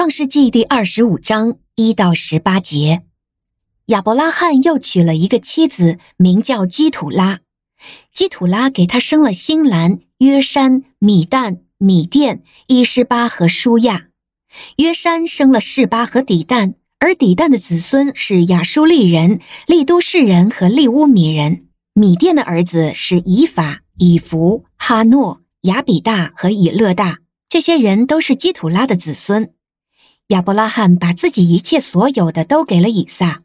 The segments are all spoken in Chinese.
创世纪第二十五章一到十八节，亚伯拉罕又娶了一个妻子，名叫基土拉。基土拉给他生了新兰、约山、米旦、米甸、伊施巴和舒亚。约山生了示巴和底旦，而底旦的子孙是亚舒利人、利都士人和利乌米人。米甸的儿子是以法、以弗、哈诺、亚比大和以勒大，这些人都是基土拉的子孙。亚伯拉罕把自己一切所有的都给了以撒。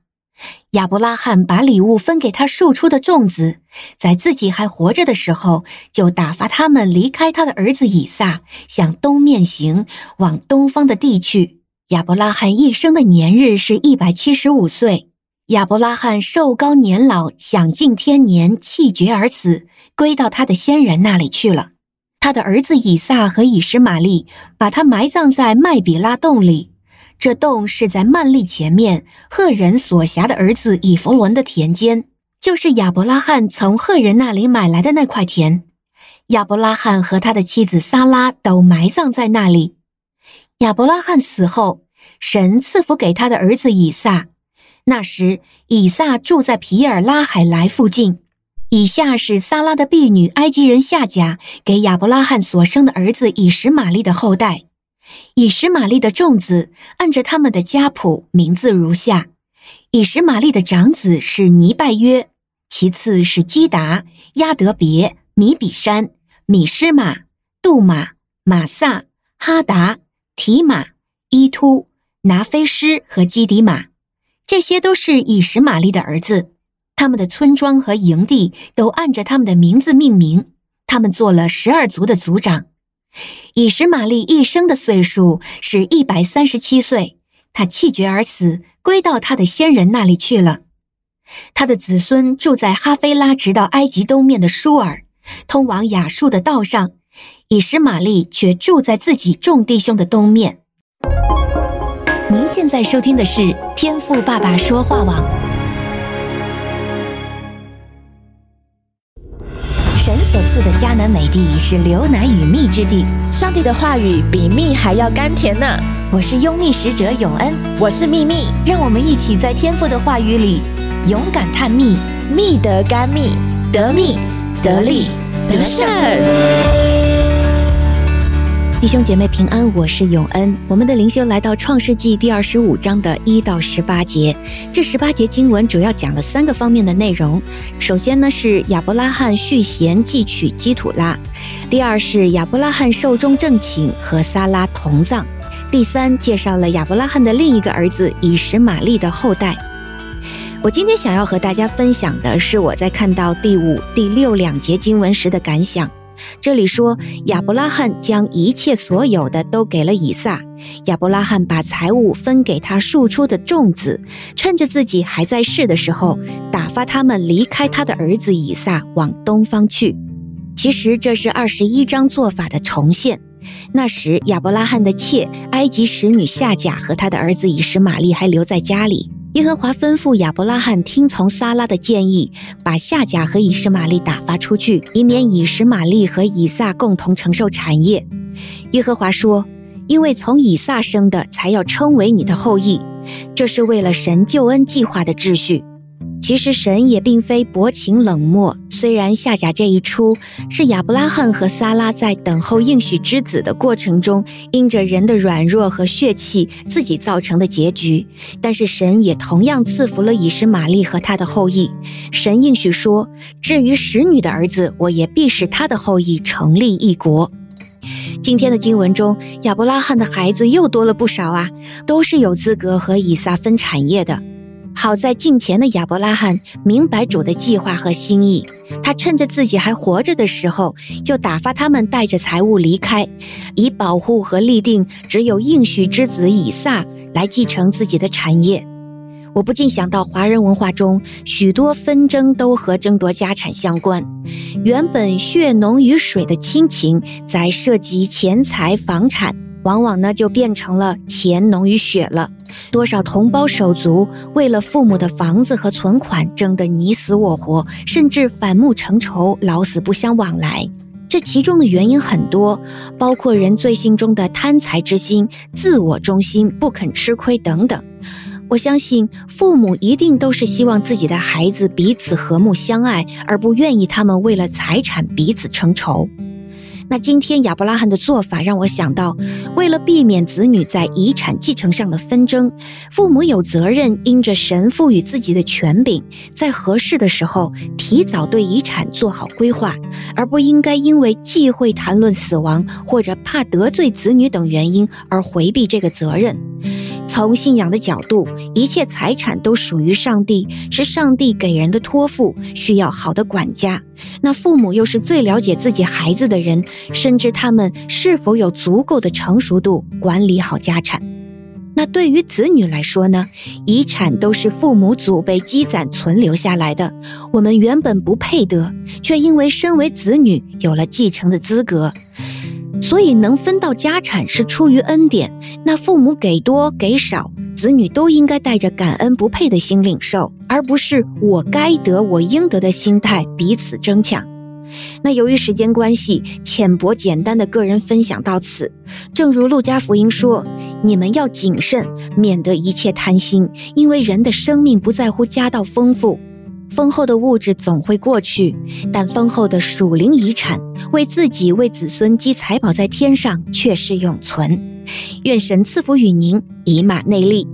亚伯拉罕把礼物分给他庶出的众子，在自己还活着的时候，就打发他们离开他的儿子以撒，向东面行，往东方的地去。亚伯拉罕一生的年日是一百七十五岁。亚伯拉罕寿高年老，享尽天年，气绝而死，归到他的先人那里去了。他的儿子以撒和以实玛利把他埋葬在麦比拉洞里。这洞是在曼利前面赫人所辖的儿子以弗伦的田间，就是亚伯拉罕从赫人那里买来的那块田。亚伯拉罕和他的妻子撒拉都埋葬在那里。亚伯拉罕死后，神赐福给他的儿子以撒。那时，以撒住在皮尔拉海莱附近。以下是撒拉的婢女埃及人夏甲给亚伯拉罕所生的儿子以实玛利的后代。以实玛利的众子按着他们的家谱名字如下：以实玛利的长子是尼拜约，其次是基达、亚得别、米比山、米施玛、杜玛、玛萨、哈达、提玛、伊突、拿非施和基底玛，这些都是以实玛利的儿子。他们的村庄和营地都按着他们的名字命名。他们做了十二族的族长。以实玛利一生的岁数是一百三十七岁，他气绝而死，归到他的先人那里去了。他的子孙住在哈菲拉，直到埃及东面的舒尔，通往亚述的道上。以实玛利却住在自己众弟兄的东面。您现在收听的是天赋爸爸说话网。所赐的迦南美地是流奶与蜜之地，上帝的话语比蜜还要甘甜呢。我是拥蜜使者永恩，我是蜜蜜，让我们一起在天父的话语里勇敢探蜜，蜜得甘蜜，得蜜得利得胜。弟兄姐妹平安，我是永恩。我们的灵修来到创世纪第二十五章的一到十八节。这十八节经文主要讲了三个方面的内容。首先呢是亚伯拉罕续弦继娶基土拉；第二是亚伯拉罕寿终正寝和撒拉同葬；第三介绍了亚伯拉罕的另一个儿子以实玛利的后代。我今天想要和大家分享的是我在看到第五、第六两节经文时的感想。这里说，亚伯拉罕将一切所有的都给了以撒。亚伯拉罕把财物分给他庶出的众子，趁着自己还在世的时候，打发他们离开他的儿子以撒，往东方去。其实这是二十一章做法的重现。那时，亚伯拉罕的妾埃及使女夏甲和他的儿子以实玛利还留在家里。耶和华吩咐亚伯拉罕听从撒拉的建议，把夏甲和以实玛利打发出去，以免以实玛利和以撒共同承受产业。耶和华说：“因为从以撒生的才要称为你的后裔，这是为了神救恩计划的秩序。”其实神也并非薄情冷漠，虽然夏甲这一出是亚伯拉罕和撒拉在等候应许之子的过程中，因着人的软弱和血气自己造成的结局，但是神也同样赐福了以实玛利和他的后裔。神应许说：“至于使女的儿子，我也必使他的后裔成立一国。”今天的经文中，亚伯拉罕的孩子又多了不少啊，都是有资格和以撒分产业的。好在近前的亚伯拉罕明白主的计划和心意，他趁着自己还活着的时候，就打发他们带着财物离开，以保护和立定只有应许之子以撒来继承自己的产业。我不禁想到，华人文化中许多纷争都和争夺家产相关，原本血浓于水的亲情，在涉及钱财、房产，往往呢就变成了钱浓于血了。多少同胞手足为了父母的房子和存款争得你死我活，甚至反目成仇，老死不相往来。这其中的原因很多，包括人罪性中的贪财之心、自我中心、不肯吃亏等等。我相信父母一定都是希望自己的孩子彼此和睦相爱，而不愿意他们为了财产彼此成仇。那今天亚伯拉罕的做法让我想到，为了避免子女在遗产继承上的纷争，父母有责任因着神赋予自己的权柄，在合适的时候提早对遗产做好规划，而不应该因为忌讳谈论死亡或者怕得罪子女等原因而回避这个责任。从信仰的角度，一切财产都属于上帝，是上帝给人的托付，需要好的管家。那父母又是最了解自己孩子的人，深知他们是否有足够的成熟度管理好家产。那对于子女来说呢？遗产都是父母祖辈积攒存留下来的，我们原本不配得，却因为身为子女有了继承的资格。所以能分到家产是出于恩典，那父母给多给少，子女都应该带着感恩不配的心领受，而不是我该得我应得的心态彼此争抢。那由于时间关系，浅薄简单的个人分享到此。正如路加福音说：“你们要谨慎，免得一切贪心，因为人的生命不在乎家道丰富。”丰厚的物质总会过去，但丰厚的属灵遗产，为自己、为子孙积财宝在天上，却是永存。愿神赐福与您，以马内利。